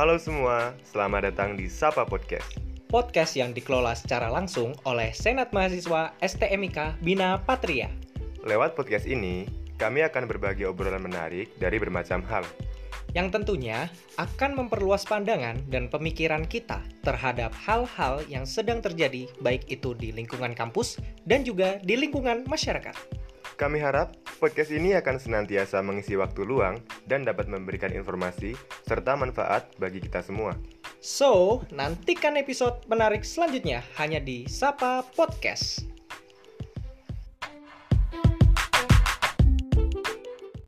Halo semua, selamat datang di Sapa Podcast. Podcast yang dikelola secara langsung oleh Senat Mahasiswa STMIK Bina Patria. Lewat podcast ini, kami akan berbagi obrolan menarik dari bermacam hal. Yang tentunya akan memperluas pandangan dan pemikiran kita terhadap hal-hal yang sedang terjadi baik itu di lingkungan kampus dan juga di lingkungan masyarakat. Kami harap podcast ini akan senantiasa mengisi waktu luang dan dapat memberikan informasi serta manfaat bagi kita semua. So, nantikan episode menarik selanjutnya hanya di Sapa Podcast.